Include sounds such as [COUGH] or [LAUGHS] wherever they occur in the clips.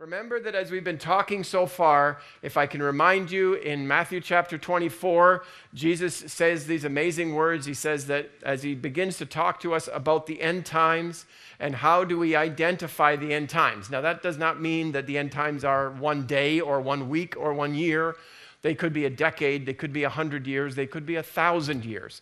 Remember that as we've been talking so far, if I can remind you, in Matthew chapter 24, Jesus says these amazing words. He says that as he begins to talk to us about the end times and how do we identify the end times. Now, that does not mean that the end times are one day or one week or one year. They could be a decade, they could be a hundred years, they could be a thousand years.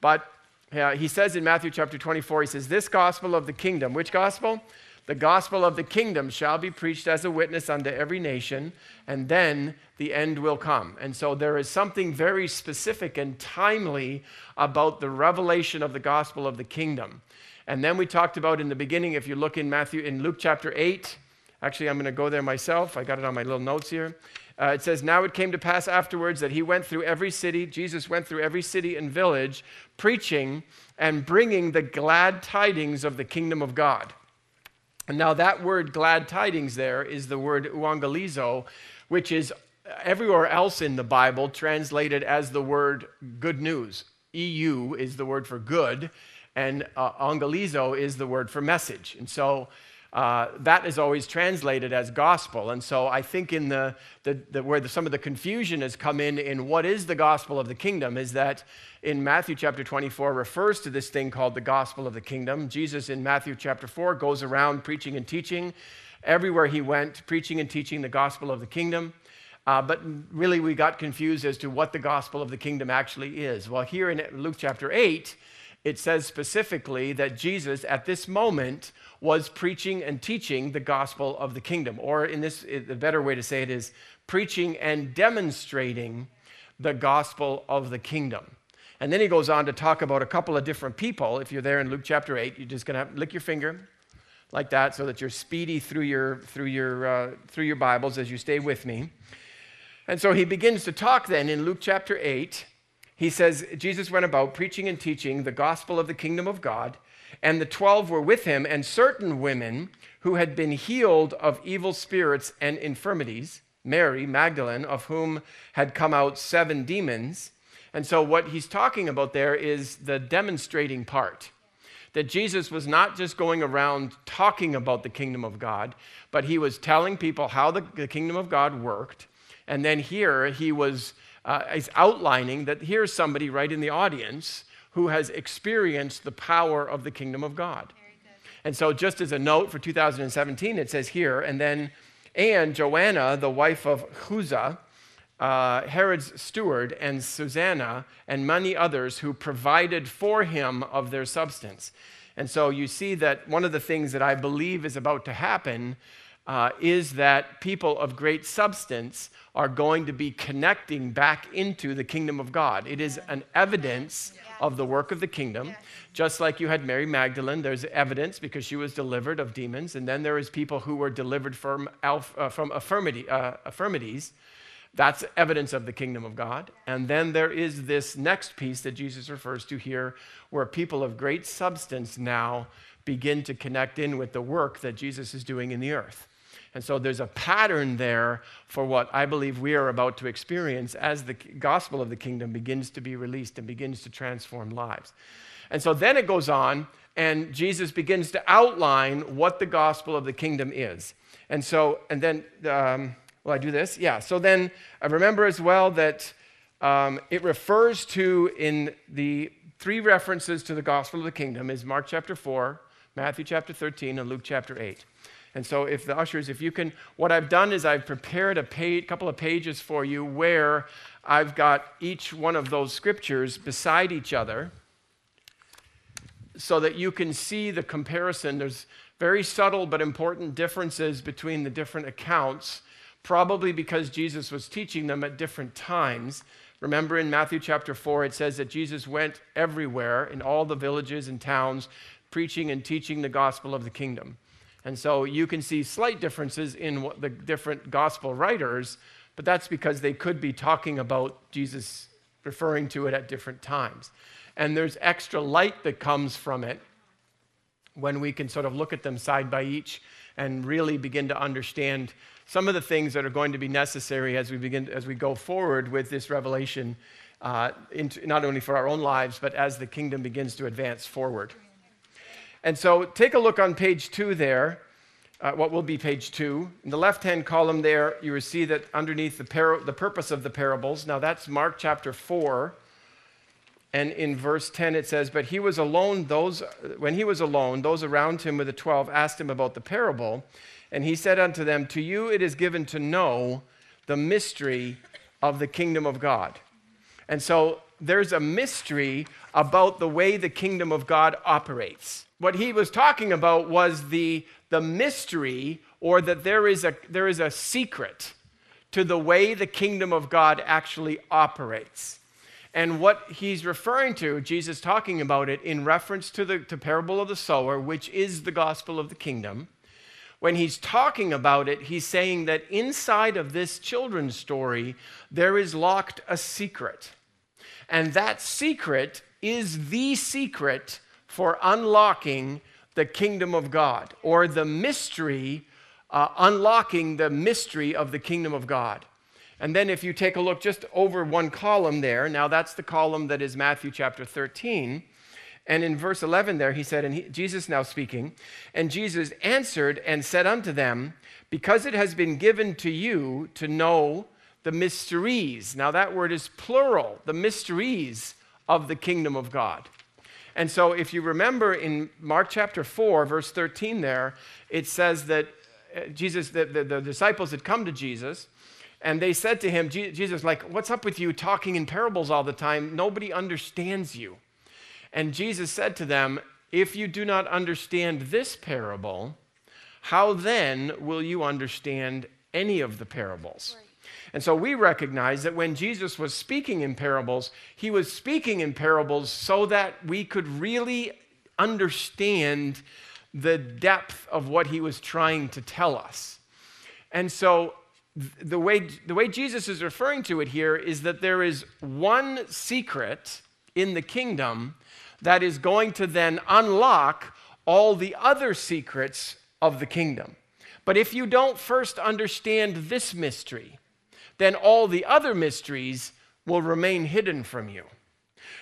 But uh, he says in Matthew chapter 24, he says, This gospel of the kingdom, which gospel? The gospel of the kingdom shall be preached as a witness unto every nation, and then the end will come. And so there is something very specific and timely about the revelation of the gospel of the kingdom. And then we talked about in the beginning, if you look in Matthew, in Luke chapter 8, actually, I'm going to go there myself. I got it on my little notes here. Uh, it says, Now it came to pass afterwards that he went through every city, Jesus went through every city and village, preaching and bringing the glad tidings of the kingdom of God. Now that word glad tidings there is the word euangelizo, which is everywhere else in the Bible translated as the word good news. EU is the word for good, and uh, angelizo is the word for message. And so uh, that is always translated as gospel. And so I think in the, the, the where the, some of the confusion has come in in what is the gospel of the kingdom is that in Matthew chapter 24 refers to this thing called the gospel of the kingdom. Jesus in Matthew chapter 4 goes around preaching and teaching. Everywhere he went, preaching and teaching the gospel of the kingdom. Uh, but really, we got confused as to what the gospel of the kingdom actually is. Well, here in Luke chapter 8, it says specifically that Jesus, at this moment, was preaching and teaching the gospel of the kingdom. Or, in this, the better way to say it is preaching and demonstrating the gospel of the kingdom. And then he goes on to talk about a couple of different people. If you're there in Luke chapter 8, you're just going to lick your finger like that so that you're speedy through your, through, your, uh, through your Bibles as you stay with me. And so he begins to talk then in Luke chapter 8 he says, Jesus went about preaching and teaching the gospel of the kingdom of God, and the twelve were with him, and certain women who had been healed of evil spirits and infirmities, Mary, Magdalene, of whom had come out seven demons. And so, what he's talking about there is the demonstrating part. That Jesus was not just going around talking about the kingdom of God, but he was telling people how the, the kingdom of God worked. And then here he was uh, is outlining that here's somebody right in the audience who has experienced the power of the kingdom of God. And so, just as a note for 2017, it says here, and then, and Joanna, the wife of Chuza, uh, Herod's steward, and Susanna, and many others who provided for him of their substance. And so, you see that one of the things that I believe is about to happen uh, is that people of great substance are going to be connecting back into the kingdom of God. It is an evidence of the work of the kingdom. Just like you had Mary Magdalene, there's evidence because she was delivered of demons. And then there is people who were delivered from, alf, uh, from affirmity, uh, affirmities. That's evidence of the kingdom of God. And then there is this next piece that Jesus refers to here, where people of great substance now begin to connect in with the work that Jesus is doing in the earth. And so there's a pattern there for what I believe we are about to experience as the gospel of the kingdom begins to be released and begins to transform lives. And so then it goes on, and Jesus begins to outline what the gospel of the kingdom is. And so, and then, um, will I do this? Yeah. So then I remember as well that um, it refers to in the three references to the gospel of the kingdom is Mark chapter 4, Matthew chapter 13, and Luke chapter 8. And so, if the ushers, if you can, what I've done is I've prepared a page, couple of pages for you where I've got each one of those scriptures beside each other so that you can see the comparison. There's very subtle but important differences between the different accounts, probably because Jesus was teaching them at different times. Remember in Matthew chapter 4, it says that Jesus went everywhere in all the villages and towns, preaching and teaching the gospel of the kingdom. And so you can see slight differences in the different gospel writers, but that's because they could be talking about Jesus referring to it at different times. And there's extra light that comes from it when we can sort of look at them side by each and really begin to understand some of the things that are going to be necessary as we begin as we go forward with this revelation uh, into, not only for our own lives but as the kingdom begins to advance forward and so take a look on page two there. uh, what will be page two. In the left hand column there, you will see that underneath the, par- the purpose of the parables. Now that's Mark chapter 4. And in verse 10 it says, But he was alone, those, when he was alone, those around him with the twelve asked him about the parable. And he said unto them, To you it is given to know the mystery of the kingdom of God. And so there's a mystery about the way the kingdom of God operates. What he was talking about was the, the mystery, or that there is, a, there is a secret to the way the kingdom of God actually operates. And what he's referring to, Jesus talking about it in reference to the to parable of the sower, which is the gospel of the kingdom. When he's talking about it, he's saying that inside of this children's story, there is locked a secret. And that secret is the secret for unlocking the kingdom of God or the mystery, uh, unlocking the mystery of the kingdom of God. And then if you take a look just over one column there, now that's the column that is Matthew chapter 13. And in verse 11 there, he said, and he, Jesus now speaking, and Jesus answered and said unto them, Because it has been given to you to know the mysteries. Now that word is plural, the mysteries of the kingdom of God. And so if you remember in Mark chapter 4, verse 13 there, it says that uh, Jesus, the, the, the disciples had come to Jesus and they said to him, Jesus, like, what's up with you talking in parables all the time? Nobody understands you. And Jesus said to them, If you do not understand this parable, how then will you understand any of the parables? Right. And so we recognize that when Jesus was speaking in parables, he was speaking in parables so that we could really understand the depth of what he was trying to tell us. And so the way, the way Jesus is referring to it here is that there is one secret in the kingdom that is going to then unlock all the other secrets of the kingdom. But if you don't first understand this mystery, then all the other mysteries will remain hidden from you.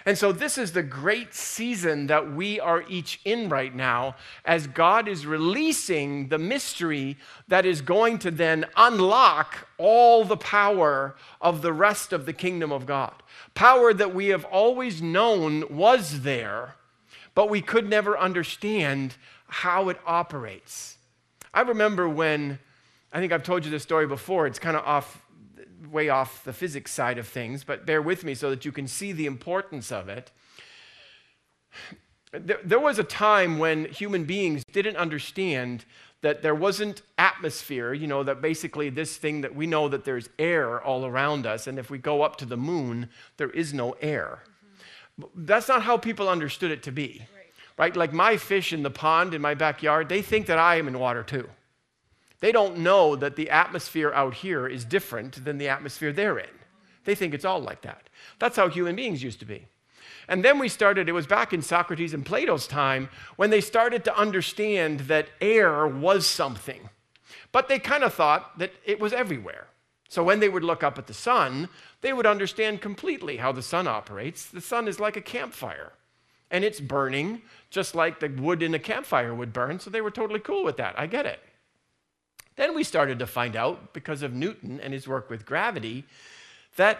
And so, this is the great season that we are each in right now as God is releasing the mystery that is going to then unlock all the power of the rest of the kingdom of God. Power that we have always known was there, but we could never understand how it operates. I remember when, I think I've told you this story before, it's kind of off way off the physics side of things, but bear with me so that you can see the importance of it. There, there was a time when human beings didn't understand that there wasn't atmosphere, you know, that basically this thing that we know that there's air all around us, and if we go up to the moon, there is no air. Mm-hmm. That's not how people understood it to be, right. right? Like my fish in the pond in my backyard, they think that I am in water too. They don't know that the atmosphere out here is different than the atmosphere they're in. They think it's all like that. That's how human beings used to be. And then we started, it was back in Socrates and Plato's time, when they started to understand that air was something. But they kind of thought that it was everywhere. So when they would look up at the sun, they would understand completely how the sun operates. The sun is like a campfire, and it's burning just like the wood in a campfire would burn. So they were totally cool with that. I get it. Then we started to find out, because of Newton and his work with gravity, that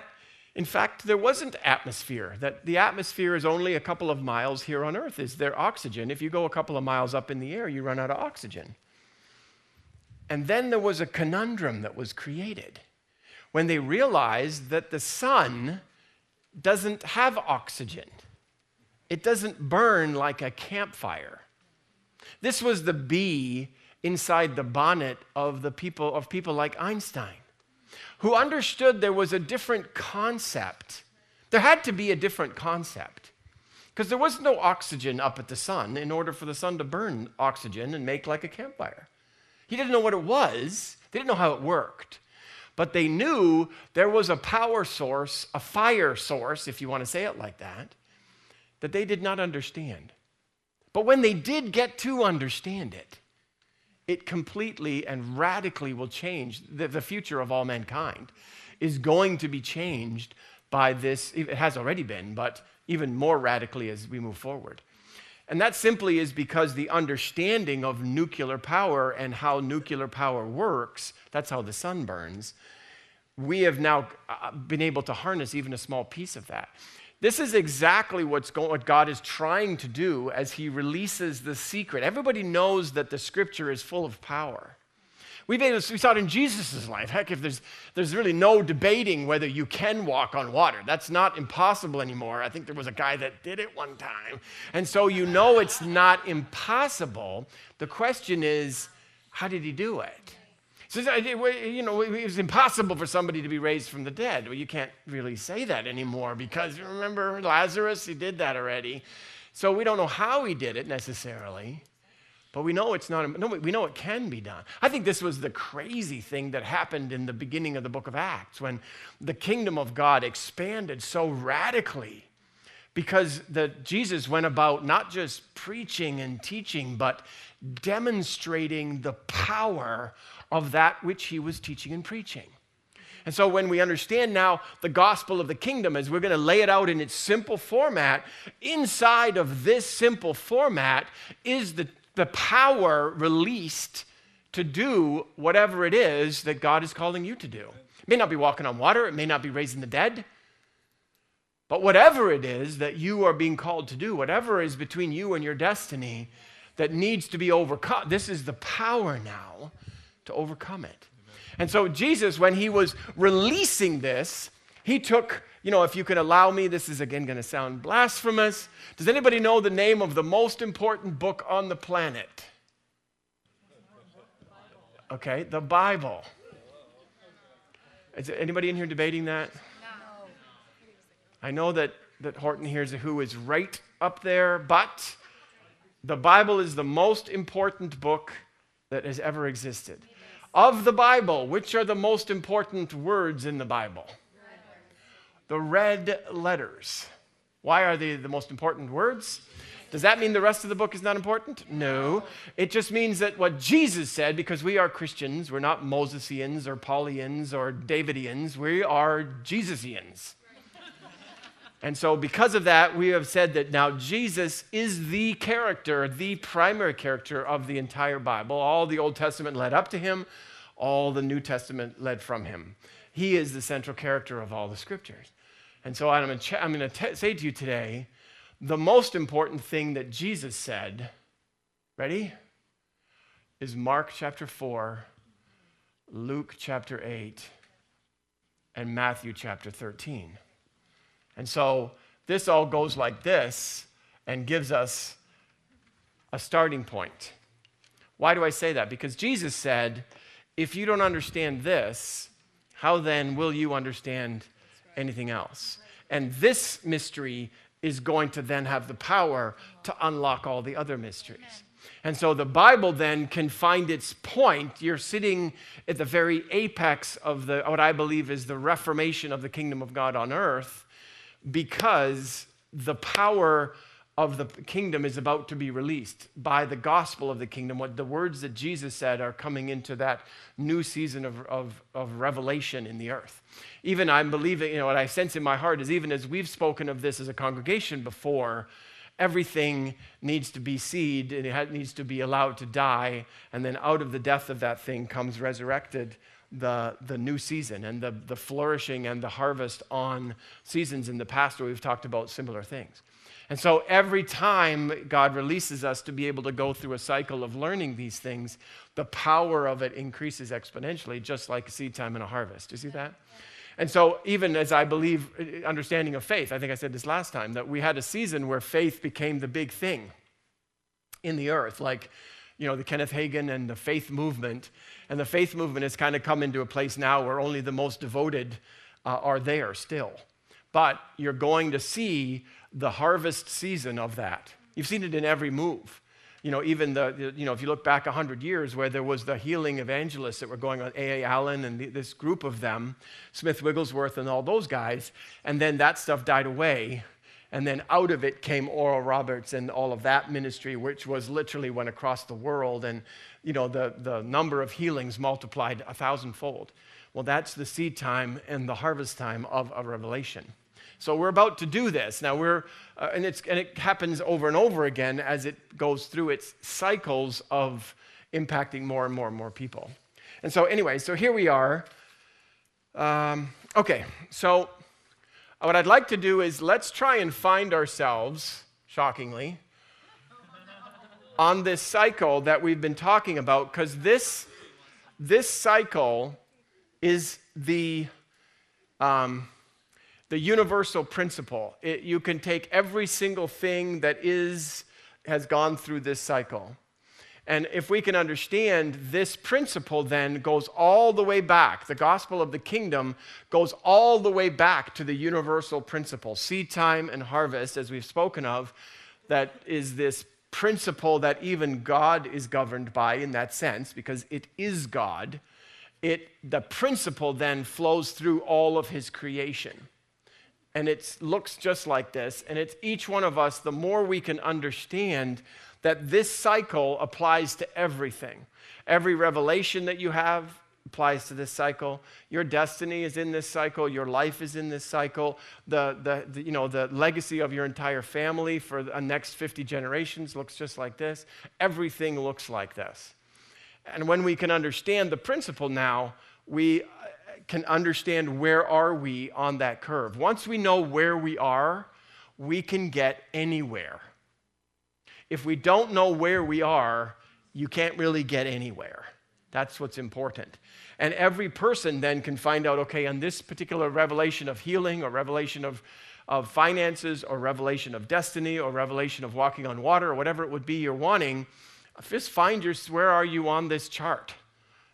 in fact there wasn't atmosphere, that the atmosphere is only a couple of miles here on Earth. Is there oxygen? If you go a couple of miles up in the air, you run out of oxygen. And then there was a conundrum that was created when they realized that the sun doesn't have oxygen. It doesn't burn like a campfire. This was the bee inside the bonnet of the people of people like Einstein, who understood there was a different concept. There had to be a different concept. Because there was no oxygen up at the sun in order for the sun to burn oxygen and make like a campfire. He didn't know what it was, they didn't know how it worked. But they knew there was a power source, a fire source, if you want to say it like that, that they did not understand. But when they did get to understand it, it completely and radically will change the, the future of all mankind is going to be changed by this it has already been but even more radically as we move forward And that simply is because the understanding of nuclear power and how nuclear power works, that's how the sun burns, we have now uh, been able to harness even a small piece of that. This is exactly what's what God is trying to do as He releases the secret. Everybody knows that the scripture is full of power. We've we saw it in Jesus' life. Heck, if there's, there's really no debating whether you can walk on water, that's not impossible anymore. I think there was a guy that did it one time. And so you know it's not impossible. The question is, how did he do it? So, you know, it was impossible for somebody to be raised from the dead. Well, you can't really say that anymore because remember Lazarus? He did that already. So we don't know how he did it necessarily, but we know it's not, no, we know it can be done. I think this was the crazy thing that happened in the beginning of the book of Acts when the kingdom of God expanded so radically because the, Jesus went about not just preaching and teaching, but demonstrating the power of that which he was teaching and preaching. And so, when we understand now the gospel of the kingdom, as we're going to lay it out in its simple format, inside of this simple format is the, the power released to do whatever it is that God is calling you to do. It may not be walking on water, it may not be raising the dead, but whatever it is that you are being called to do, whatever is between you and your destiny that needs to be overcome, this is the power now to overcome it. And so, Jesus, when he was releasing this, he took, you know, if you can allow me, this is again going to sound blasphemous. Does anybody know the name of the most important book on the planet? Okay, the Bible. Is anybody in here debating that? I know that, that Horton hears a who is right up there, but the Bible is the most important book that has ever existed. Of the Bible, which are the most important words in the Bible? The red letters. Why are they the most important words? Does that mean the rest of the book is not important? No. It just means that what Jesus said, because we are Christians, we're not Mosesians or Paulians or Davidians, we are Jesusians. And so, because of that, we have said that now Jesus is the character, the primary character of the entire Bible. All the Old Testament led up to him, all the New Testament led from him. He is the central character of all the scriptures. And so, I'm going to, to say to you today the most important thing that Jesus said, ready? Is Mark chapter 4, Luke chapter 8, and Matthew chapter 13. And so this all goes like this and gives us a starting point. Why do I say that? Because Jesus said, if you don't understand this, how then will you understand anything else? And this mystery is going to then have the power to unlock all the other mysteries. And so the Bible then can find its point. You're sitting at the very apex of the, what I believe is the reformation of the kingdom of God on earth because the power of the kingdom is about to be released by the gospel of the kingdom. What the words that Jesus said are coming into that new season of, of, of revelation in the earth. Even I'm believing, you know, what I sense in my heart is even as we've spoken of this as a congregation before, everything needs to be seed and it needs to be allowed to die. And then out of the death of that thing comes resurrected the, the new season and the, the flourishing and the harvest on seasons in the past where we've talked about similar things. And so every time God releases us to be able to go through a cycle of learning these things, the power of it increases exponentially, just like a seed time and a harvest. You see that? And so, even as I believe, understanding of faith, I think I said this last time, that we had a season where faith became the big thing in the earth, like, you know, the Kenneth Hagin and the faith movement. And the faith movement has kind of come into a place now where only the most devoted uh, are there still. But you're going to see the harvest season of that. You've seen it in every move. You know, even the, you know, if you look back 100 years where there was the healing evangelists that were going on, A.A. Allen and the, this group of them, Smith Wigglesworth and all those guys, and then that stuff died away. And then out of it came Oral Roberts and all of that ministry, which was literally went across the world. And you know, the, the number of healings multiplied a thousandfold. Well, that's the seed time and the harvest time of a revelation. So we're about to do this. Now we're, uh, and, it's, and it happens over and over again as it goes through its cycles of impacting more and more and more people. And so, anyway, so here we are. Um, okay, so what I'd like to do is let's try and find ourselves, shockingly, on this cycle that we've been talking about, because this, this cycle is the, um, the universal principle. It, you can take every single thing that is, has gone through this cycle. And if we can understand this principle, then goes all the way back. The gospel of the kingdom goes all the way back to the universal principle seed time and harvest, as we've spoken of, that is this principle that even God is governed by in that sense, because it is God. It, the principle then flows through all of his creation. And it looks just like this. And it's each one of us, the more we can understand that this cycle applies to everything. Every revelation that you have applies to this cycle. Your destiny is in this cycle. Your life is in this cycle. The, the, the, you know, the legacy of your entire family for the next 50 generations looks just like this. Everything looks like this. And when we can understand the principle now, we uh, can understand where are we on that curve. Once we know where we are, we can get anywhere if we don't know where we are, you can't really get anywhere. That's what's important. And every person then can find out okay, on this particular revelation of healing or revelation of, of finances or revelation of destiny or revelation of walking on water or whatever it would be you're wanting, just find your, where are you on this chart?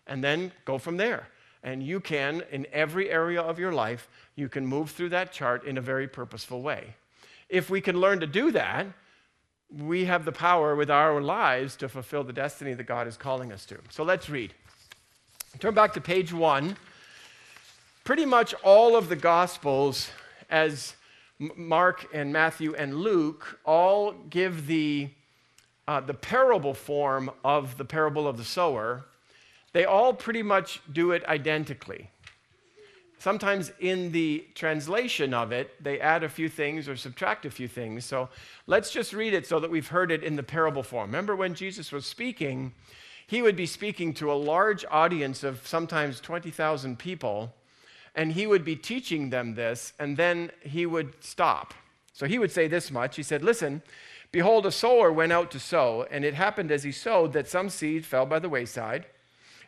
And then go from there. And you can, in every area of your life, you can move through that chart in a very purposeful way. If we can learn to do that, we have the power with our lives to fulfill the destiny that God is calling us to. So let's read. Turn back to page one. Pretty much all of the Gospels, as Mark and Matthew and Luke, all give the, uh, the parable form of the parable of the sower. They all pretty much do it identically. Sometimes in the translation of it, they add a few things or subtract a few things. So let's just read it so that we've heard it in the parable form. Remember when Jesus was speaking, he would be speaking to a large audience of sometimes 20,000 people, and he would be teaching them this, and then he would stop. So he would say this much He said, Listen, behold, a sower went out to sow, and it happened as he sowed that some seed fell by the wayside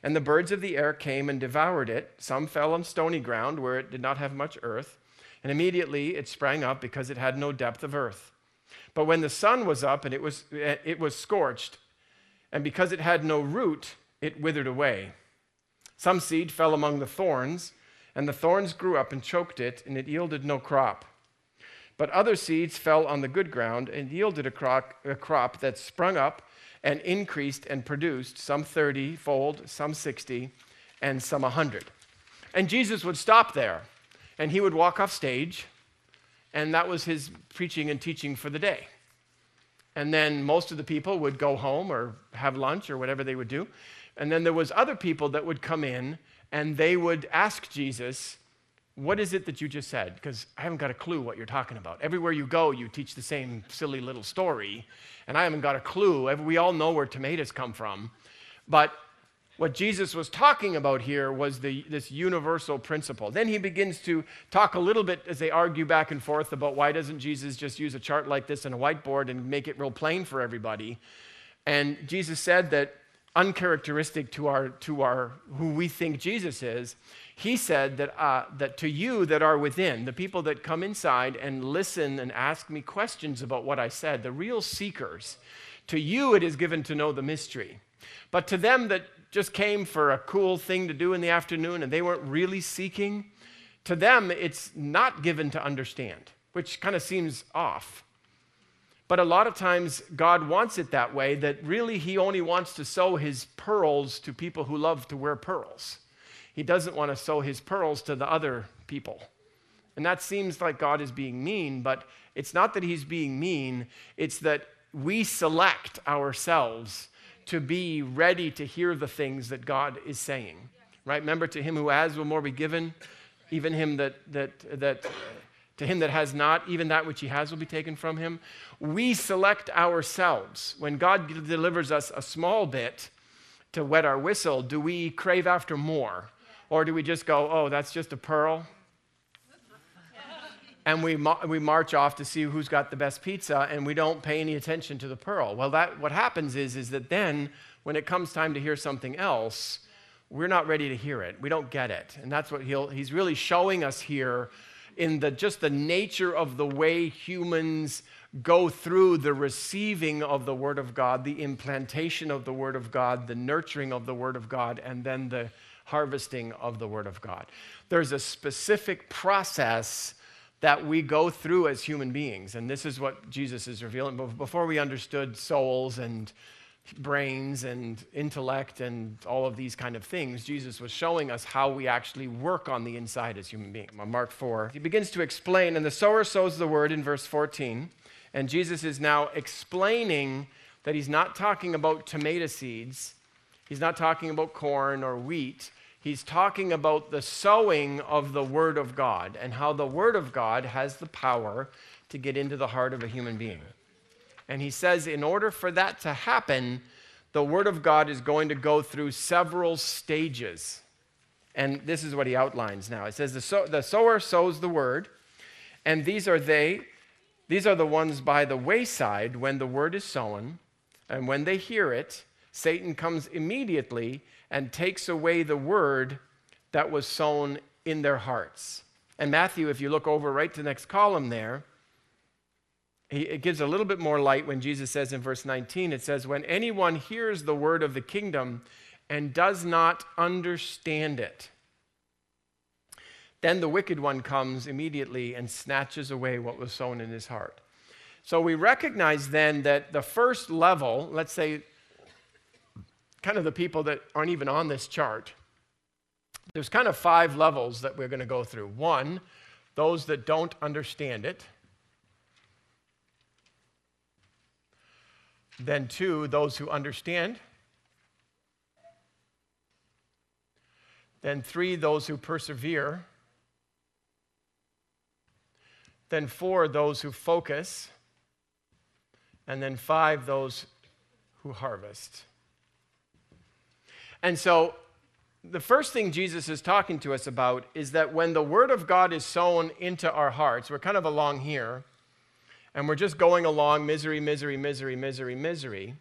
and the birds of the air came and devoured it. Some fell on stony ground where it did not have much earth, and immediately it sprang up because it had no depth of earth. But when the sun was up and it was, eh, it was scorched, and because it had no root, it withered away. Some seed fell among the thorns, and the thorns grew up and choked it, and it yielded no crop. But other seeds fell on the good ground and yielded a crop, a crop that sprung up and increased and produced some 30 fold, some 60, and some 100. And Jesus would stop there and he would walk off stage, and that was his preaching and teaching for the day. And then most of the people would go home or have lunch or whatever they would do. And then there was other people that would come in and they would ask Jesus, what is it that you just said? Because I haven't got a clue what you're talking about. Everywhere you go, you teach the same silly little story, and I haven't got a clue. We all know where tomatoes come from. But what Jesus was talking about here was the, this universal principle. Then he begins to talk a little bit as they argue back and forth about why doesn't Jesus just use a chart like this and a whiteboard and make it real plain for everybody. And Jesus said that uncharacteristic to our to our who we think Jesus is he said that, uh, that to you that are within, the people that come inside and listen and ask me questions about what I said, the real seekers, to you it is given to know the mystery. But to them that just came for a cool thing to do in the afternoon and they weren't really seeking, to them it's not given to understand, which kind of seems off. But a lot of times, God wants it that way, that really He only wants to sow His pearls to people who love to wear pearls. He doesn't want to sow his pearls to the other people. And that seems like God is being mean, but it's not that he's being mean, it's that we select ourselves to be ready to hear the things that God is saying. Right? Remember, to him who has will more be given, even him that, that, that To him that has not, even that which he has will be taken from him. We select ourselves. When God delivers us a small bit to wet our whistle, do we crave after more? Or do we just go, oh, that's just a pearl? and we, we march off to see who's got the best pizza and we don't pay any attention to the pearl. Well, that, what happens is, is that then when it comes time to hear something else, we're not ready to hear it. We don't get it. And that's what he'll, he's really showing us here in the, just the nature of the way humans go through the receiving of the Word of God, the implantation of the Word of God, the nurturing of the Word of God, and then the harvesting of the Word of God. There's a specific process that we go through as human beings, and this is what Jesus is revealing. Before we understood souls and brains and intellect and all of these kind of things, Jesus was showing us how we actually work on the inside as human beings. Mark 4, he begins to explain, and the sower sows the word in verse 14. And Jesus is now explaining that he's not talking about tomato seeds, he's not talking about corn or wheat. He's talking about the sowing of the Word of God and how the Word of God has the power to get into the heart of a human being. And he says, in order for that to happen, the Word of God is going to go through several stages. And this is what he outlines now. It says, The, the sower sows the Word, and these are they, these are the ones by the wayside when the Word is sown, and when they hear it, Satan comes immediately and takes away the Word that was sown in their hearts. And Matthew, if you look over right to the next column there, he, it gives a little bit more light when Jesus says in verse 19, it says, When anyone hears the word of the kingdom and does not understand it, then the wicked one comes immediately and snatches away what was sown in his heart. So we recognize then that the first level, let's say, kind of the people that aren't even on this chart, there's kind of five levels that we're going to go through. One, those that don't understand it. Then, two, those who understand. Then, three, those who persevere. Then, four, those who focus. And then, five, those who harvest. And so, the first thing Jesus is talking to us about is that when the Word of God is sown into our hearts, we're kind of along here and we're just going along misery, misery, misery, misery, misery.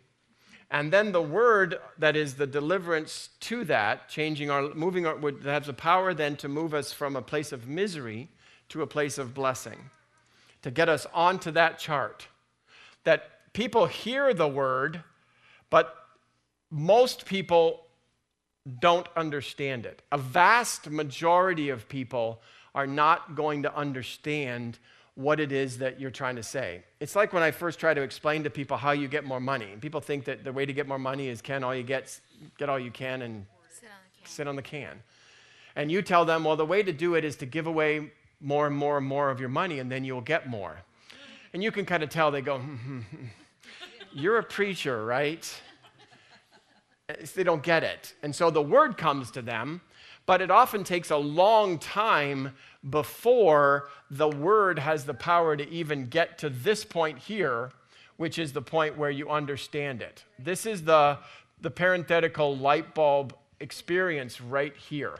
And then the word that is the deliverance to that, changing our, moving our, would have the power then to move us from a place of misery to a place of blessing, to get us onto that chart. That people hear the word, but most people don't understand it. A vast majority of people are not going to understand what it is that you're trying to say. It's like when I first try to explain to people how you get more money. People think that the way to get more money is can all you get, get all you can and sit on the can. Sit on the can. And you tell them, well, the way to do it is to give away more and more and more of your money, and then you'll get more. And you can kind of tell they go, [LAUGHS] hmm, hmm, hmm. you're a preacher, right? They don't get it. And so the word comes to them, but it often takes a long time before the word has the power to even get to this point here, which is the point where you understand it. This is the, the parenthetical light bulb experience right here.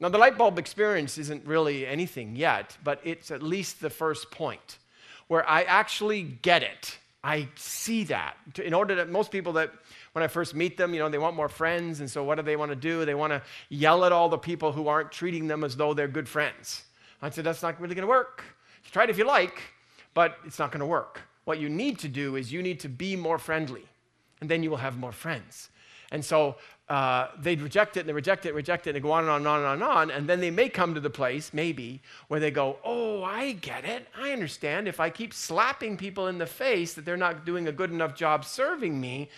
Now, the light bulb experience isn't really anything yet, but it's at least the first point where I actually get it. I see that. In order that most people that when I first meet them, you know, they want more friends. And so what do they want to do? They want to yell at all the people who aren't treating them as though they're good friends. I said, that's not really going to work. You try it if you like, but it's not going to work. What you need to do is you need to be more friendly, and then you will have more friends. And so uh, they'd reject it and they reject it, and reject it, and they go on and on and on and on and on. And then they may come to the place, maybe, where they go, Oh, I get it. I understand. If I keep slapping people in the face that they're not doing a good enough job serving me,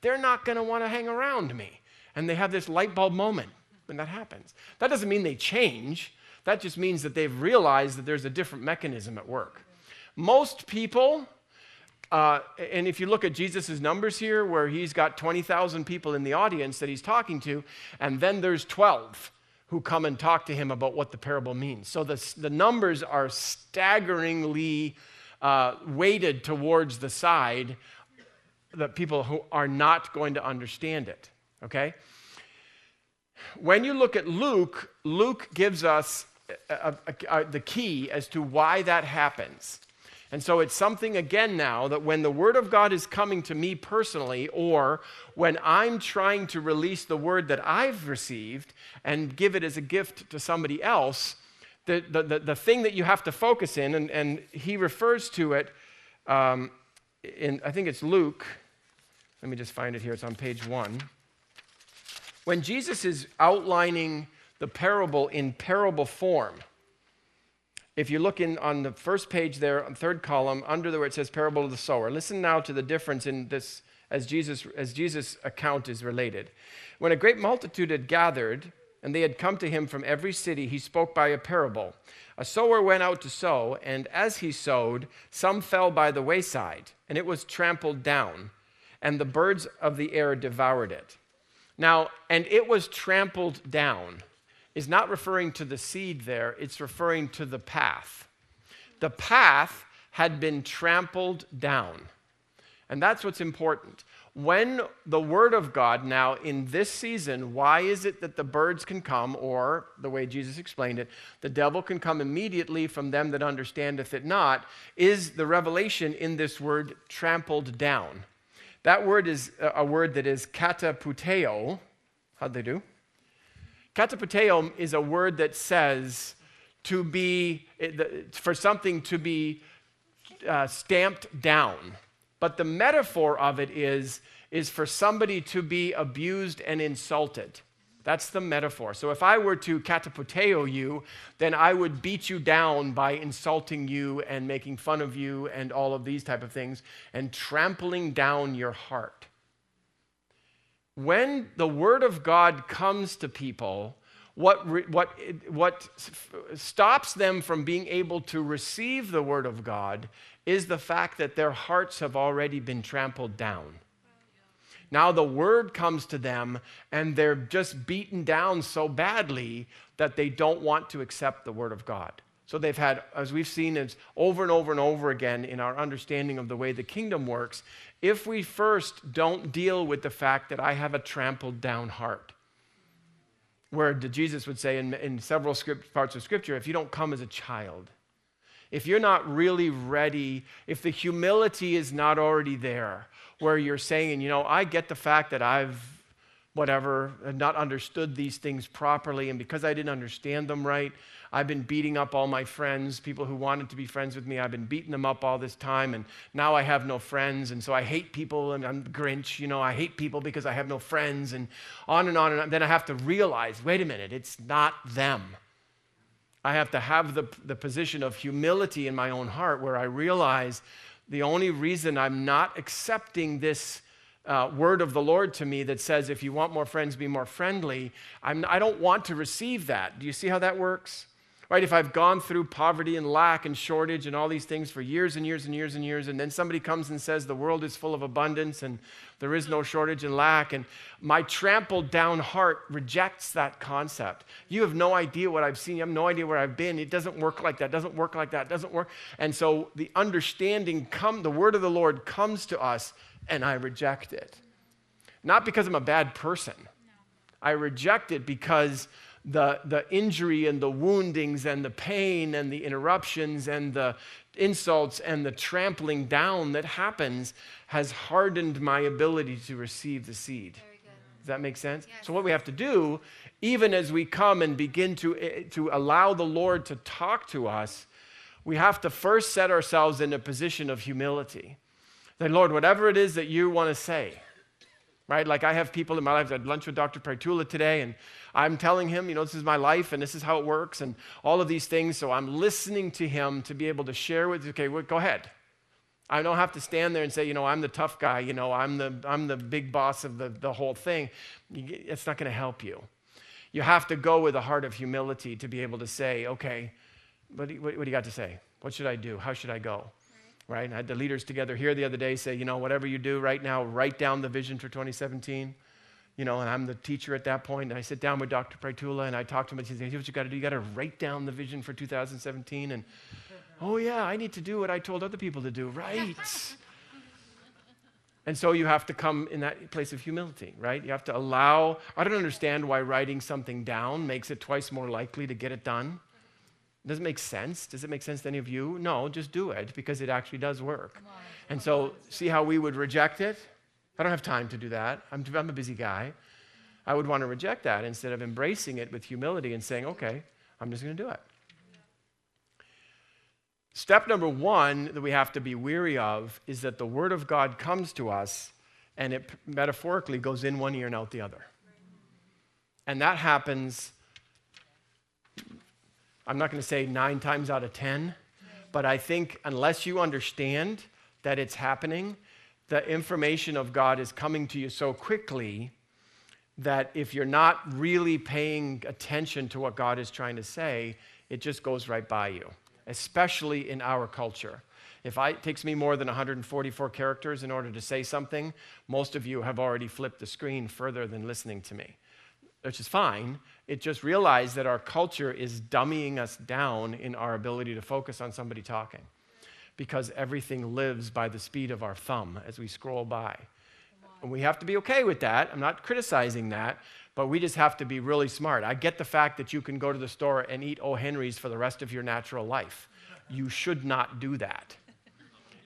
they're not going to want to hang around me. And they have this light bulb moment when that happens. That doesn't mean they change, that just means that they've realized that there's a different mechanism at work. Most people, uh, and if you look at Jesus' numbers here, where he's got 20,000 people in the audience that he's talking to, and then there's 12 who come and talk to him about what the parable means. So the, the numbers are staggeringly uh, weighted towards the side that people who are not going to understand it. Okay? When you look at Luke, Luke gives us a, a, a, the key as to why that happens. And so it's something again now that when the Word of God is coming to me personally, or when I'm trying to release the Word that I've received and give it as a gift to somebody else, the, the, the, the thing that you have to focus in, and, and he refers to it um, in, I think it's Luke. Let me just find it here. It's on page one. When Jesus is outlining the parable in parable form, if you look in on the first page there, on third column, under the where it says parable of the sower, listen now to the difference in this as Jesus as Jesus' account is related. When a great multitude had gathered, and they had come to him from every city, he spoke by a parable. A sower went out to sow, and as he sowed, some fell by the wayside, and it was trampled down, and the birds of the air devoured it. Now, and it was trampled down is not referring to the seed there, it's referring to the path. The path had been trampled down. And that's what's important. When the Word of God, now in this season, why is it that the birds can come, or the way Jesus explained it, the devil can come immediately from them that understandeth it not, is the revelation in this word trampled down. That word is a word that is kataputeo. How'd they do? Kataputeo is a word that says to be, for something to be uh, stamped down. But the metaphor of it is, is for somebody to be abused and insulted. That's the metaphor. So if I were to kataputeo you, then I would beat you down by insulting you and making fun of you and all of these type of things and trampling down your heart when the Word of God comes to people, what, what, what stops them from being able to receive the Word of God is the fact that their hearts have already been trampled down. Now the Word comes to them and they're just beaten down so badly that they don't want to accept the Word of God. So they've had, as we've seen, it's over and over and over again in our understanding of the way the kingdom works, if we first don't deal with the fact that I have a trampled down heart. Where Jesus would say in, in several script, parts of Scripture, if you don't come as a child, if you're not really ready, if the humility is not already there, where you're saying, you know, I get the fact that I've whatever, not understood these things properly, and because I didn't understand them right, I've been beating up all my friends, people who wanted to be friends with me. I've been beating them up all this time, and now I have no friends, and so I hate people, and I'm Grinch. You know, I hate people because I have no friends, and on and on and on. Then I have to realize wait a minute, it's not them. I have to have the, the position of humility in my own heart where I realize the only reason I'm not accepting this uh, word of the Lord to me that says, if you want more friends, be more friendly, I'm, I don't want to receive that. Do you see how that works? Right? If I've gone through poverty and lack and shortage and all these things for years and years and years and years, and then somebody comes and says the world is full of abundance and there is no shortage and lack, and my trampled down heart rejects that concept. You have no idea what I've seen. You have no idea where I've been. It doesn't work like that. Doesn't work like that. Doesn't work. And so the understanding come, the word of the Lord comes to us, and I reject it. Not because I'm a bad person. I reject it because the, the injury and the woundings and the pain and the interruptions and the insults and the trampling down that happens has hardened my ability to receive the seed. Does that make sense? Yes. So, what we have to do, even as we come and begin to, eh, to allow the Lord to talk to us, we have to first set ourselves in a position of humility. That, Lord, whatever it is that you want to say, right? Like I have people in my life. I had lunch with Dr. Prytula today, and I'm telling him, you know, this is my life and this is how it works and all of these things. So I'm listening to him to be able to share with you. Okay, well, go ahead. I don't have to stand there and say, you know, I'm the tough guy, you know, I'm the, I'm the big boss of the, the whole thing. It's not going to help you. You have to go with a heart of humility to be able to say, okay, what, what do you got to say? What should I do? How should I go? Right? I had the leaders together here the other day say, you know, whatever you do right now, write down the vision for 2017 you know, and I'm the teacher at that point, and I sit down with Dr. Prytula and I talk to him and he says, here's what you got to do. You got to write down the vision for 2017. And, oh, yeah, I need to do what I told other people to do. Right. and so you have to come in that place of humility, right? You have to allow, I don't understand why writing something down makes it twice more likely to get it done. Does it make sense? Does it make sense to any of you? No, just do it because it actually does work. And so, see how we would reject it? I don't have time to do that. I'm, I'm a busy guy. I would want to reject that instead of embracing it with humility and saying, okay, I'm just going to do it. Step number one that we have to be weary of is that the Word of God comes to us and it metaphorically goes in one ear and out the other. And that happens I'm not going to say nine times out of 10, but I think unless you understand that it's happening, the information of God is coming to you so quickly that if you're not really paying attention to what God is trying to say, it just goes right by you, especially in our culture. If I, it takes me more than 144 characters in order to say something, most of you have already flipped the screen further than listening to me which is fine. It just realized that our culture is dummying us down in our ability to focus on somebody talking because everything lives by the speed of our thumb as we scroll by. And we have to be okay with that. I'm not criticizing that, but we just have to be really smart. I get the fact that you can go to the store and eat O. Henry's for the rest of your natural life. You should not do that.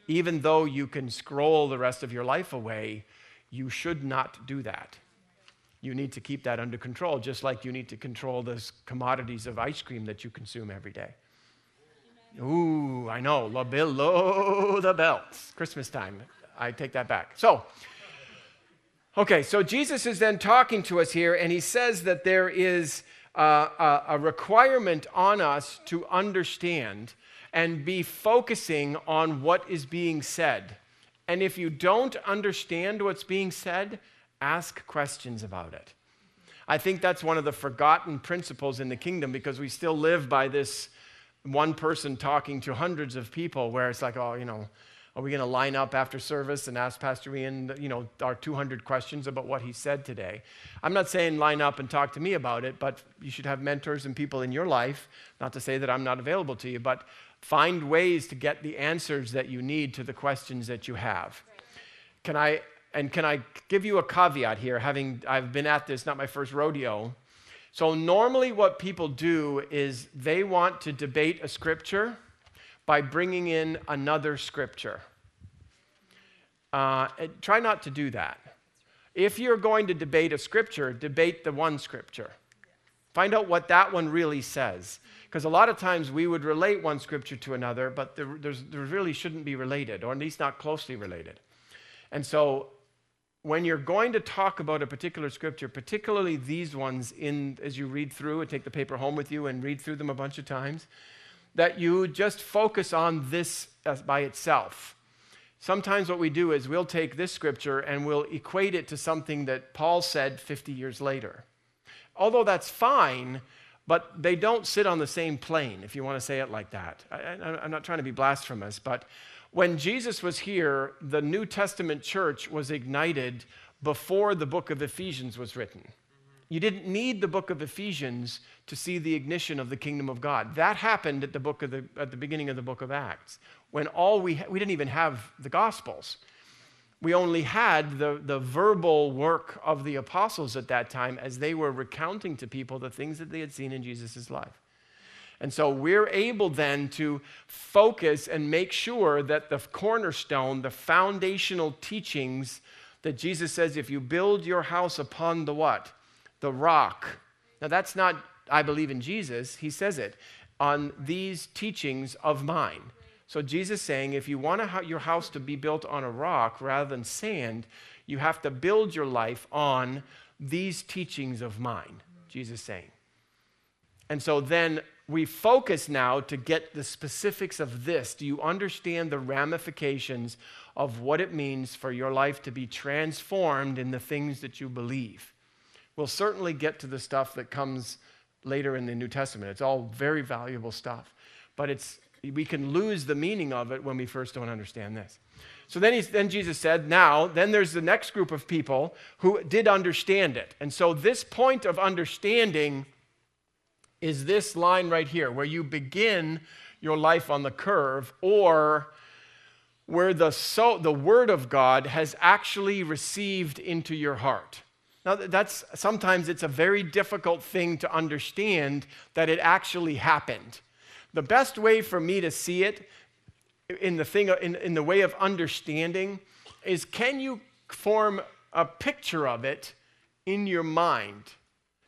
Even though you can scroll the rest of your life away, you should not do that you need to keep that under control, just like you need to control those commodities of ice cream that you consume every day. Ooh, I know, la below the belts. Christmas time. I take that back. So, okay, so Jesus is then talking to us here, and he says that there is uh, a, a requirement on us to understand and be focusing on what is being said. And if you don't understand what's being said, Ask questions about it. I think that's one of the forgotten principles in the kingdom because we still live by this one person talking to hundreds of people where it's like, oh, you know, are we going to line up after service and ask Pastor Ian, you know, our 200 questions about what he said today? I'm not saying line up and talk to me about it, but you should have mentors and people in your life. Not to say that I'm not available to you, but find ways to get the answers that you need to the questions that you have. Can I and can I give you a caveat here, having I've been at this, not my first rodeo. So, normally, what people do is they want to debate a scripture by bringing in another scripture. Uh, try not to do that. If you're going to debate a scripture, debate the one scripture. Find out what that one really says. Because a lot of times we would relate one scripture to another, but there, there really shouldn't be related, or at least not closely related. And so when you're going to talk about a particular scripture, particularly these ones in as you read through and take the paper home with you and read through them a bunch of times, that you just focus on this by itself. Sometimes what we do is we'll take this scripture and we'll equate it to something that Paul said 50 years later. Although that's fine, but they don't sit on the same plane, if you want to say it like that. I, am not trying to be blasphemous, but when Jesus was here, the New Testament church was ignited before the book of Ephesians was written. You didn't need the book of Ephesians to see the ignition of the kingdom of God. That happened at the book of the at the beginning of the book of Acts, when all we we didn't even have the gospels. We only had the, the verbal work of the apostles at that time as they were recounting to people the things that they had seen in Jesus' life. And so we're able then to focus and make sure that the cornerstone, the foundational teachings that Jesus says, if you build your house upon the what? The rock. Now that's not, I believe in Jesus, he says it, on these teachings of mine. So Jesus saying, if you want your house to be built on a rock rather than sand, you have to build your life on these teachings of mine. Jesus saying. And so then we focus now to get the specifics of this. Do you understand the ramifications of what it means for your life to be transformed in the things that you believe? We'll certainly get to the stuff that comes later in the New Testament. It's all very valuable stuff, but it's we can lose the meaning of it when we first don't understand this. So then, then Jesus said, Now, then there's the next group of people who did understand it. And so this point of understanding is this line right here, where you begin your life on the curve, or where the, so, the Word of God has actually received into your heart. Now, that's sometimes it's a very difficult thing to understand that it actually happened. The best way for me to see it in the thing in, in the way of understanding is can you form a picture of it in your mind?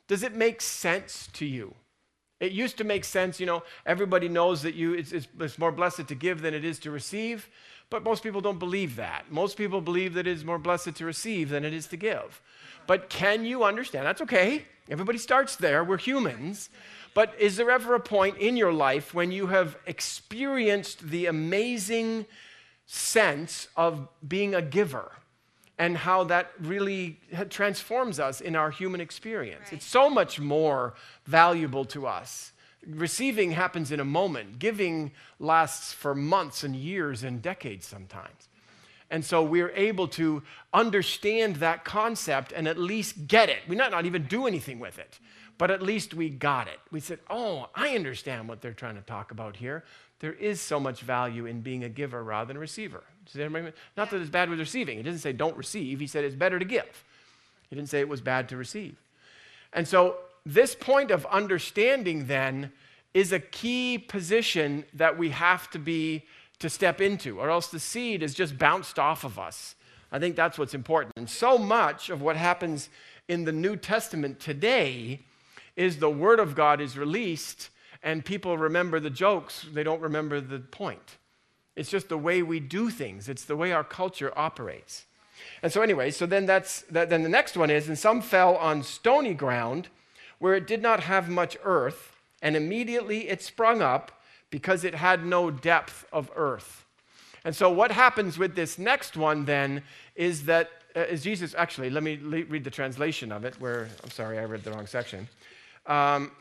Does it make sense to you? It used to make sense, you know, everybody knows that you it's, it's, it's, more blessed to give than it is to receive, but most people don't believe that. Most people believe that it is more blessed to receive than it is to give. But can you understand? That's okay. Everybody starts there. We're humans. But is there ever a point in your life when you have experienced the amazing sense of being a giver and how that really transforms us in our human experience? Right. It's so much more valuable to us. Receiving happens in a moment, giving lasts for months and years and decades sometimes. And so we're able to understand that concept and at least get it. We might not even do anything with it, but at least we got it. We said, oh, I understand what they're trying to talk about here. There is so much value in being a giver rather than a receiver. Not that it's bad with receiving. He doesn't say don't receive. He said it's better to give. He didn't say it was bad to receive. And so this point of understanding then is a key position that we have to be to step into, or else the seed is just bounced off of us. I think that's what's important. And so much of what happens in the New Testament today is the Word of God is released and people remember the jokes, they don't remember the point. It's just the way we do things, it's the way our culture operates. And so, anyway, so then that's that, then the next one is, and some fell on stony ground where it did not have much earth, and immediately it sprung up because it had no depth of earth. And so, what happens with this next one then is that, uh, is Jesus, actually, let me le- read the translation of it, where, I'm sorry, I read the wrong section. Um,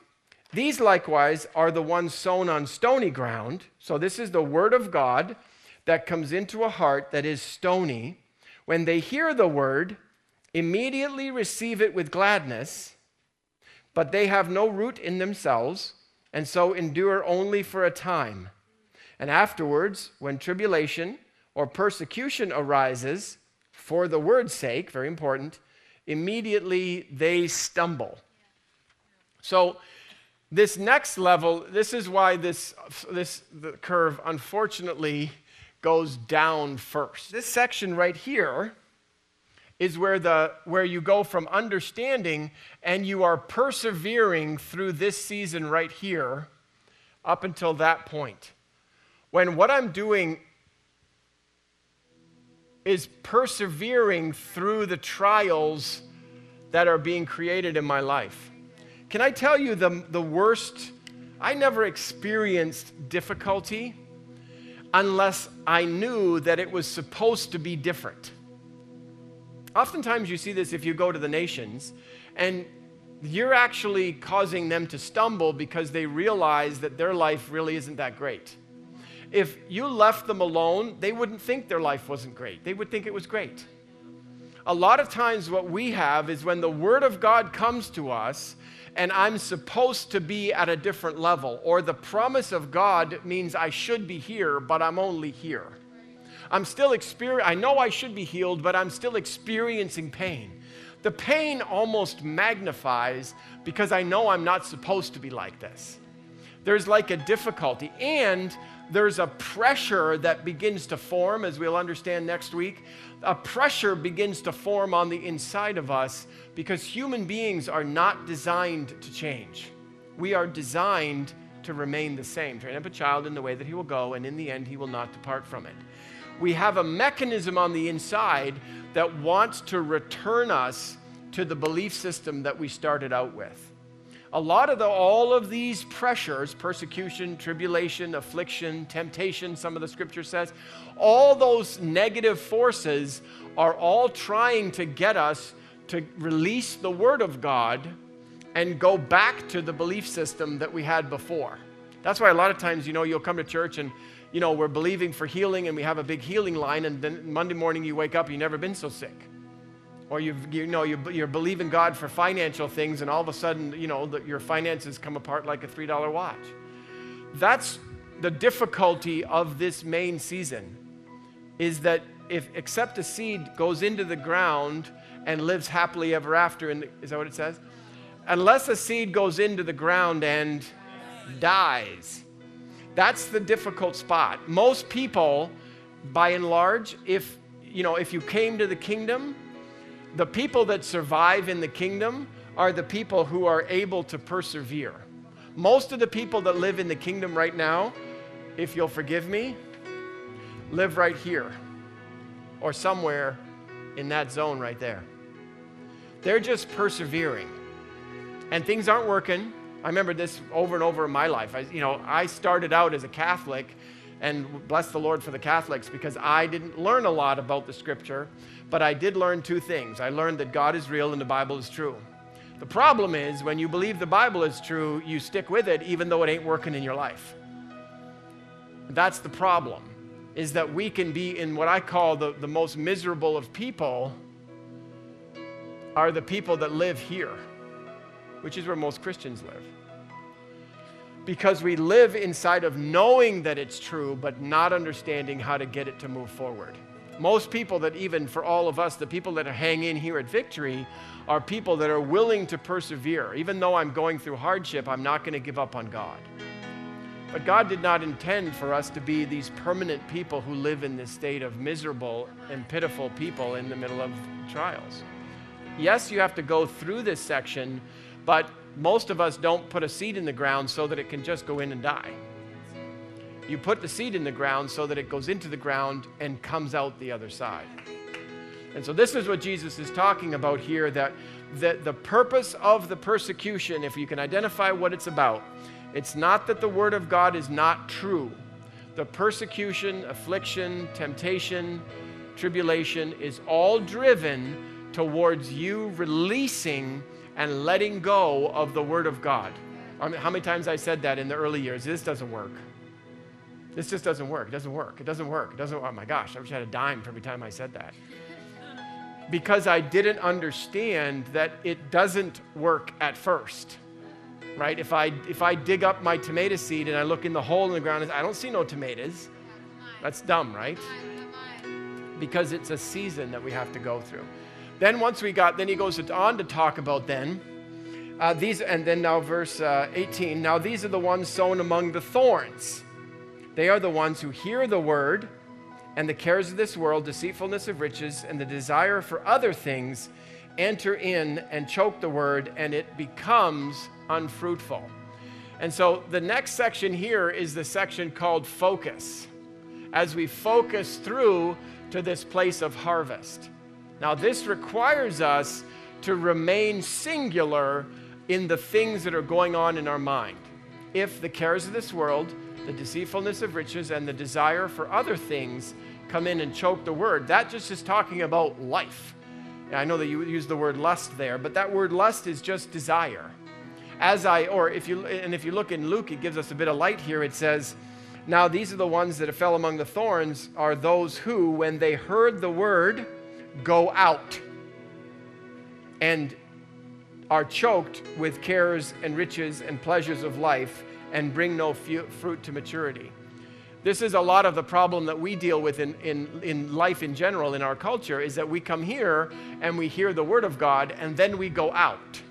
these likewise are the ones sown on stony ground. So, this is the word of God that comes into a heart that is stony. When they hear the word, immediately receive it with gladness, but they have no root in themselves, and so endure only for a time. And afterwards, when tribulation or persecution arises for the word's sake, very important, immediately they stumble. So, this next level, this is why this, this curve unfortunately goes down first. This section right here is where, the, where you go from understanding and you are persevering through this season right here up until that point. When what I'm doing is persevering through the trials that are being created in my life. Can I tell you the, the worst? I never experienced difficulty unless I knew that it was supposed to be different. Oftentimes, you see this if you go to the nations, and you're actually causing them to stumble because they realize that their life really isn't that great. If you left them alone, they wouldn't think their life wasn't great, they would think it was great. A lot of times, what we have is when the Word of God comes to us, and I'm supposed to be at a different level, or the promise of God means I should be here, but I'm only here. I'm still experiencing, I know I should be healed, but I'm still experiencing pain. The pain almost magnifies because I know I'm not supposed to be like this. There's like a difficulty, and there's a pressure that begins to form, as we'll understand next week. A pressure begins to form on the inside of us because human beings are not designed to change. We are designed to remain the same. Train up a child in the way that he will go, and in the end, he will not depart from it. We have a mechanism on the inside that wants to return us to the belief system that we started out with. A lot of the, all of these pressures, persecution, tribulation, affliction, temptation, some of the scripture says, all those negative forces are all trying to get us to release the Word of God and go back to the belief system that we had before. That's why a lot of times, you know, you'll come to church and you know, we're believing for healing and we have a big healing line, and then Monday morning you wake up, you've never been so sick. Or you've, you know, you, you're believing God for financial things, and all of a sudden, you know, the, your finances come apart like a $3 watch. That's the difficulty of this main season, is that if except a seed goes into the ground and lives happily ever after, the, is that what it says? Unless a seed goes into the ground and dies. That's the difficult spot. Most people, by and large, if you know, if you came to the kingdom, the people that survive in the kingdom are the people who are able to persevere. Most of the people that live in the kingdom right now, if you'll forgive me, live right here or somewhere in that zone right there. They're just persevering. And things aren't working. I remember this over and over in my life. I, you know, I started out as a Catholic and bless the Lord for the Catholics because I didn't learn a lot about the scripture, but I did learn two things. I learned that God is real and the Bible is true. The problem is when you believe the Bible is true, you stick with it even though it ain't working in your life. That's the problem, is that we can be in what I call the, the most miserable of people are the people that live here, which is where most Christians live. Because we live inside of knowing that it's true, but not understanding how to get it to move forward. Most people that, even for all of us, the people that hang in here at Victory, are people that are willing to persevere. Even though I'm going through hardship, I'm not going to give up on God. But God did not intend for us to be these permanent people who live in this state of miserable and pitiful people in the middle of trials. Yes, you have to go through this section, but most of us don't put a seed in the ground so that it can just go in and die. You put the seed in the ground so that it goes into the ground and comes out the other side. And so, this is what Jesus is talking about here that, that the purpose of the persecution, if you can identify what it's about, it's not that the Word of God is not true. The persecution, affliction, temptation, tribulation is all driven towards you releasing and letting go of the Word of God. I mean, how many times I said that in the early years? This doesn't work. This just doesn't work. It doesn't work. It doesn't work. It doesn't. Oh my gosh! I wish I had a dime for every time I said that. Because I didn't understand that it doesn't work at first, right? If I if I dig up my tomato seed and I look in the hole in the ground, I don't see no tomatoes. That's dumb, right? Because it's a season that we have to go through. Then once we got, then he goes on to talk about then. Uh, these and then now verse uh, 18. Now these are the ones sown among the thorns. They are the ones who hear the word, and the cares of this world, deceitfulness of riches, and the desire for other things enter in and choke the word, and it becomes unfruitful. And so the next section here is the section called focus, as we focus through to this place of harvest. Now, this requires us to remain singular in the things that are going on in our mind. If the cares of this world, the deceitfulness of riches, and the desire for other things come in and choke the word. That just is talking about life. I know that you use the word lust there, but that word lust is just desire. As I, or if you, and if you look in Luke, it gives us a bit of light here. It says, Now these are the ones that fell among the thorns, are those who, when they heard the word, go out and are choked with cares and riches and pleasures of life and bring no fruit to maturity. This is a lot of the problem that we deal with in, in, in life in general, in our culture, is that we come here and we hear the word of God and then we go out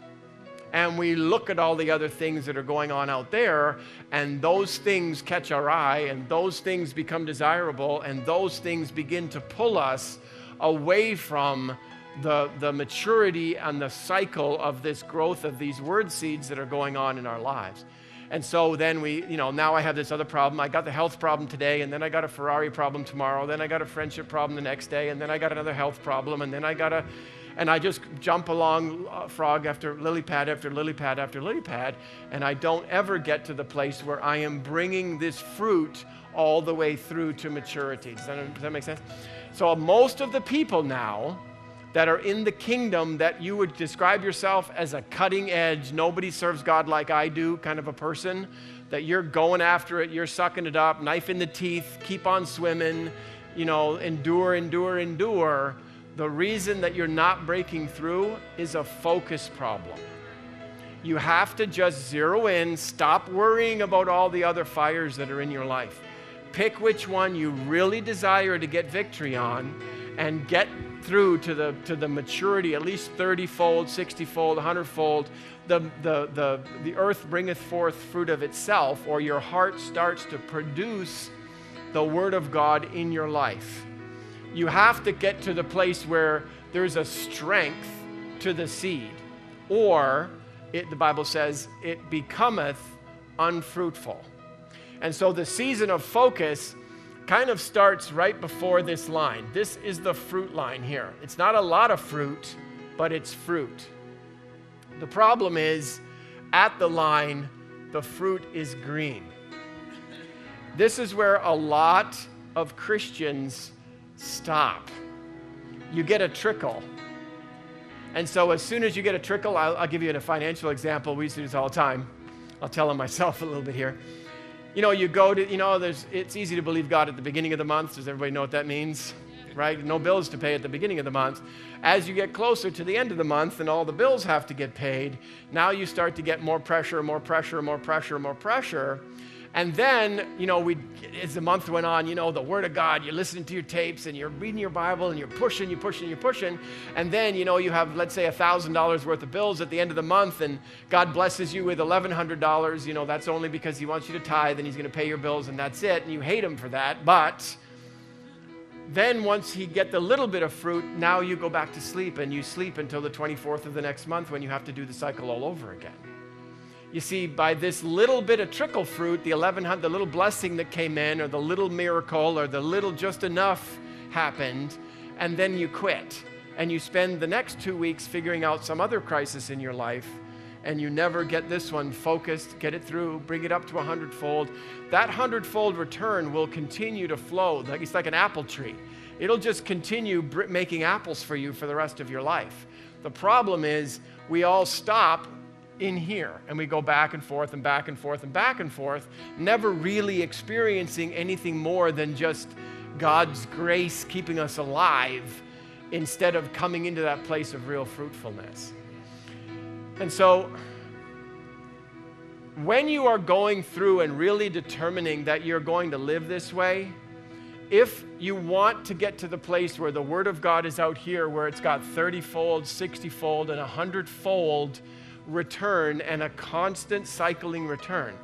and we look at all the other things that are going on out there, and those things catch our eye, and those things become desirable, and those things begin to pull us away from the, the maturity and the cycle of this growth of these word seeds that are going on in our lives. And so then we, you know, now I have this other problem. I got the health problem today, and then I got a Ferrari problem tomorrow, then I got a friendship problem the next day, and then I got another health problem, and then I got a, and I just jump along uh, frog after lily pad after lily pad after lily pad, and I don't ever get to the place where I am bringing this fruit all the way through to maturity. Does that, does that make sense? So most of the people now, that are in the kingdom that you would describe yourself as a cutting edge, nobody serves God like I do kind of a person, that you're going after it, you're sucking it up, knife in the teeth, keep on swimming, you know, endure, endure, endure. The reason that you're not breaking through is a focus problem. You have to just zero in, stop worrying about all the other fires that are in your life. Pick which one you really desire to get victory on and get through to the, to the maturity, at least 30 fold, 60 fold, 100 fold. The, the, the, the earth bringeth forth fruit of itself, or your heart starts to produce the Word of God in your life. You have to get to the place where there's a strength to the seed, or it, the Bible says, it becometh unfruitful. And so the season of focus kind of starts right before this line. This is the fruit line here. It's not a lot of fruit, but it's fruit. The problem is, at the line, the fruit is green. This is where a lot of Christians stop. You get a trickle and so as soon as you get a trickle, I'll, I'll give you a financial example. We do this all the time. I'll tell them myself a little bit here. You know, you go to, you know, there's, it's easy to believe God at the beginning of the month. Does everybody know what that means? Right? No bills to pay at the beginning of the month. As you get closer to the end of the month and all the bills have to get paid, now you start to get more pressure, more pressure, more pressure, more pressure. And then, you know, we, as the month went on, you know, the Word of God, you're listening to your tapes and you're reading your Bible and you're pushing, you're pushing, you're pushing. And then, you know, you have, let's say, $1,000 worth of bills at the end of the month and God blesses you with $1,100. You know, that's only because He wants you to tithe and He's going to pay your bills and that's it. And you hate Him for that. But then once He get the little bit of fruit, now you go back to sleep and you sleep until the 24th of the next month when you have to do the cycle all over again. You see, by this little bit of trickle fruit, the 1100, the little blessing that came in, or the little miracle, or the little just enough happened, and then you quit. And you spend the next two weeks figuring out some other crisis in your life, and you never get this one focused, get it through, bring it up to a hundredfold. That hundredfold return will continue to flow. Like, it's like an apple tree. It'll just continue making apples for you for the rest of your life. The problem is, we all stop in here. And we go back and forth and back and forth and back and forth, never really experiencing anything more than just God's grace keeping us alive instead of coming into that place of real fruitfulness. And so, when you are going through and really determining that you're going to live this way, if you want to get to the place where the Word of God is out here, where it's got 30 fold, 60 fold, and 100 fold return and a constant cycling return.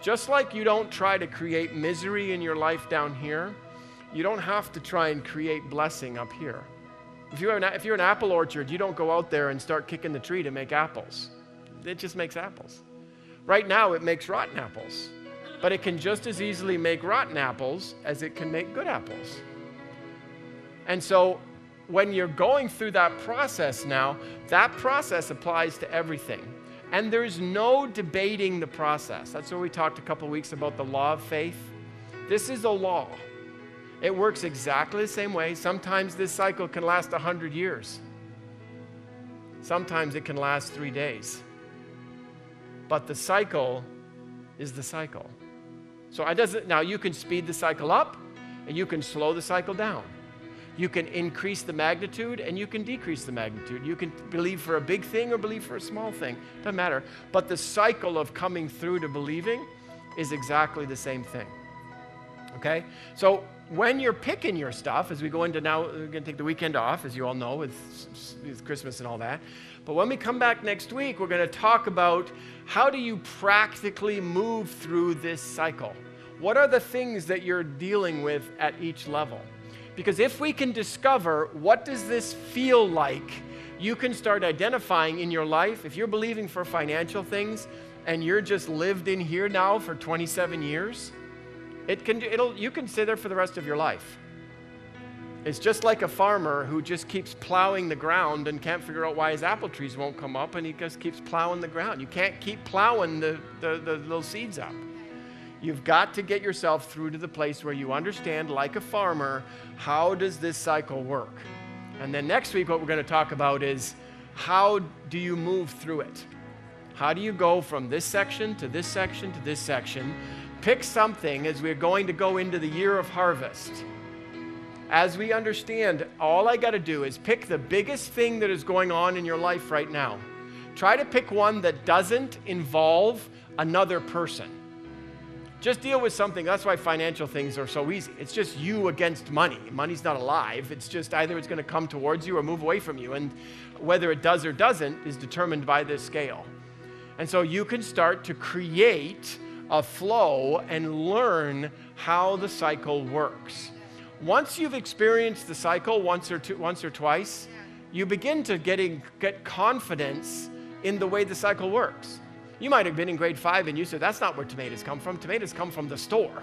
Just like you don't try to create misery in your life down here, you don't have to try and create blessing up here. If you're, an, if you're an apple orchard, you don't go out there and start kicking the tree to make apples. It just makes apples. Right now, it makes rotten apples, but it can just as easily make rotten apples as it can make good apples. And so when you're going through that process now, that process applies to everything. And there's no debating the process. That's what we talked a couple weeks about the law of faith. This is a law. It works exactly the same way. Sometimes this cycle can last 100 years. Sometimes it can last three days. But the cycle is the cycle. So I doesn't now you can speed the cycle up and you can slow the cycle down. You can increase the magnitude and you can decrease the magnitude. You can believe for a big thing or believe for a small thing. Doesn't matter. But the cycle of coming through to believing is exactly the same thing. Okay? So when you're picking your stuff, as we go into now, we're going to take the weekend off, as you all know, with, with Christmas and all that. But when we come back next week, we're going to talk about how do you practically move through this cycle? What are the things that you're dealing with at each level? Because if we can discover what does this feel like, you can start identifying in your life, if you're believing for financial things and you're just lived in here now for 27 years, it can, it'll, you can stay there for the rest of your life. It's just like a farmer who just keeps plowing the ground and can't figure out why his apple trees won't come up, and he just keeps plowing the ground. You can't keep plowing the, the, the little seeds up. You've got to get yourself through to the place where you understand, like a farmer, how does this cycle work? And then next week, what we're going to talk about is how do you move through it? How do you go from this section to this section to this section? Pick something as we're going to go into the year of harvest. As we understand, all I got to do is pick the biggest thing that is going on in your life right now. Try to pick one that doesn't involve another person. Just deal with something. That's why financial things are so easy. It's just you against money. Money's not alive. It's just either it's going to come towards you or move away from you. And whether it does or doesn't is determined by this scale. And so you can start to create a flow and learn how the cycle works. Once you've experienced the cycle once or two, once or twice, you begin to getting, get confidence in the way the cycle works. You might have been in grade five and you said, That's not where tomatoes come from. Tomatoes come from the store.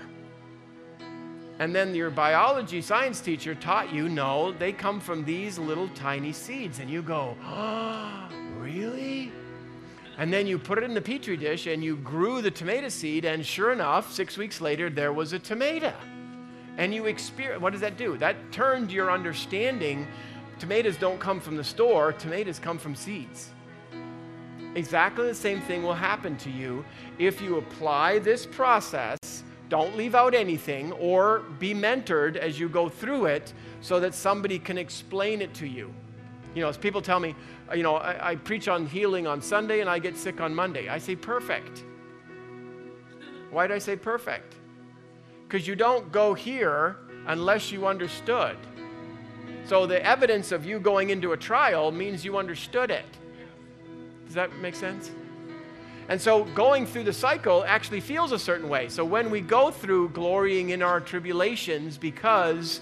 And then your biology science teacher taught you, No, they come from these little tiny seeds. And you go, Oh, really? And then you put it in the petri dish and you grew the tomato seed, and sure enough, six weeks later, there was a tomato. And you experience, what does that do? That turned your understanding. Tomatoes don't come from the store, tomatoes come from seeds. Exactly the same thing will happen to you if you apply this process. Don't leave out anything or be mentored as you go through it so that somebody can explain it to you. You know, as people tell me, uh, you know, I, I preach on healing on Sunday and I get sick on Monday. I say perfect. Why did I say perfect? Because you don't go here unless you understood. So the evidence of you going into a trial means you understood it. Does that make sense? And so going through the cycle actually feels a certain way. So when we go through glorying in our tribulations because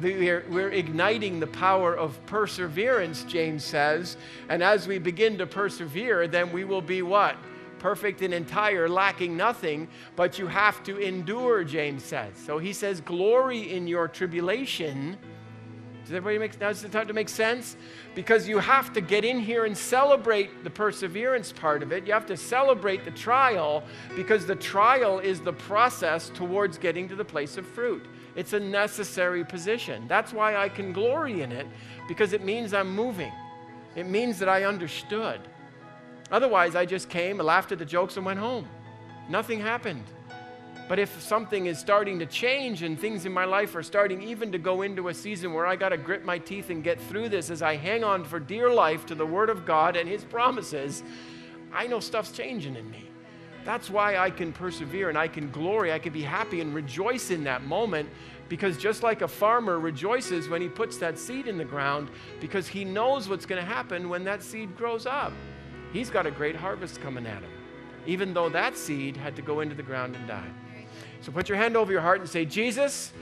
we're, we're, igniting the power of perseverance, James says, and as we begin to persevere, then we will be what? Perfect and entire, lacking nothing, but you have to endure, James says. So he says, glory in your tribulation does everybody make, it start to make sense? Because you have to get in here and celebrate the perseverance part of it. You have to celebrate the trial because the trial is the process towards getting to the place of fruit. It's a necessary position. That's why I can glory in it because it means I'm moving. It means that I understood. Otherwise, I just came, laughed at the jokes, and went home. Nothing happened. But if something is starting to change and things in my life are starting even to go into a season where I got to grit my teeth and get through this as I hang on for dear life to the Word of God and His promises, I know stuff's changing in me. That's why I can persevere and I can glory, I can be happy and rejoice in that moment because just like a farmer rejoices when he puts that seed in the ground because he knows what's going to happen when that seed grows up. He's got a great harvest coming at him, even though that seed had to go into the ground and die. So put your hand over your heart and say, Jesus,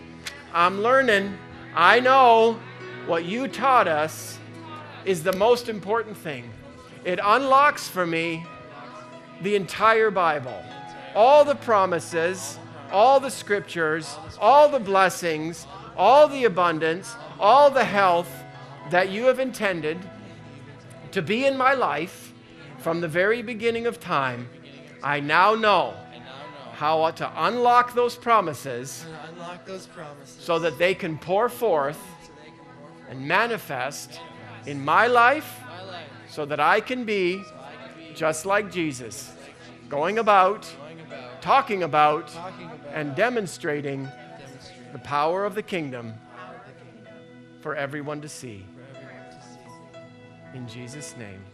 I'm learning. I know what you taught us is the most important thing. It unlocks for me the entire Bible, all the promises, all the scriptures, all the blessings, all the abundance, all the health that you have intended to be in my life from the very beginning of time. I now know how to unlock those promises, unlock those promises so that they can pour forth and manifest in my life so that I can be just like Jesus, going about, talking about, and demonstrating the power of the kingdom for everyone to see. In Jesus' name.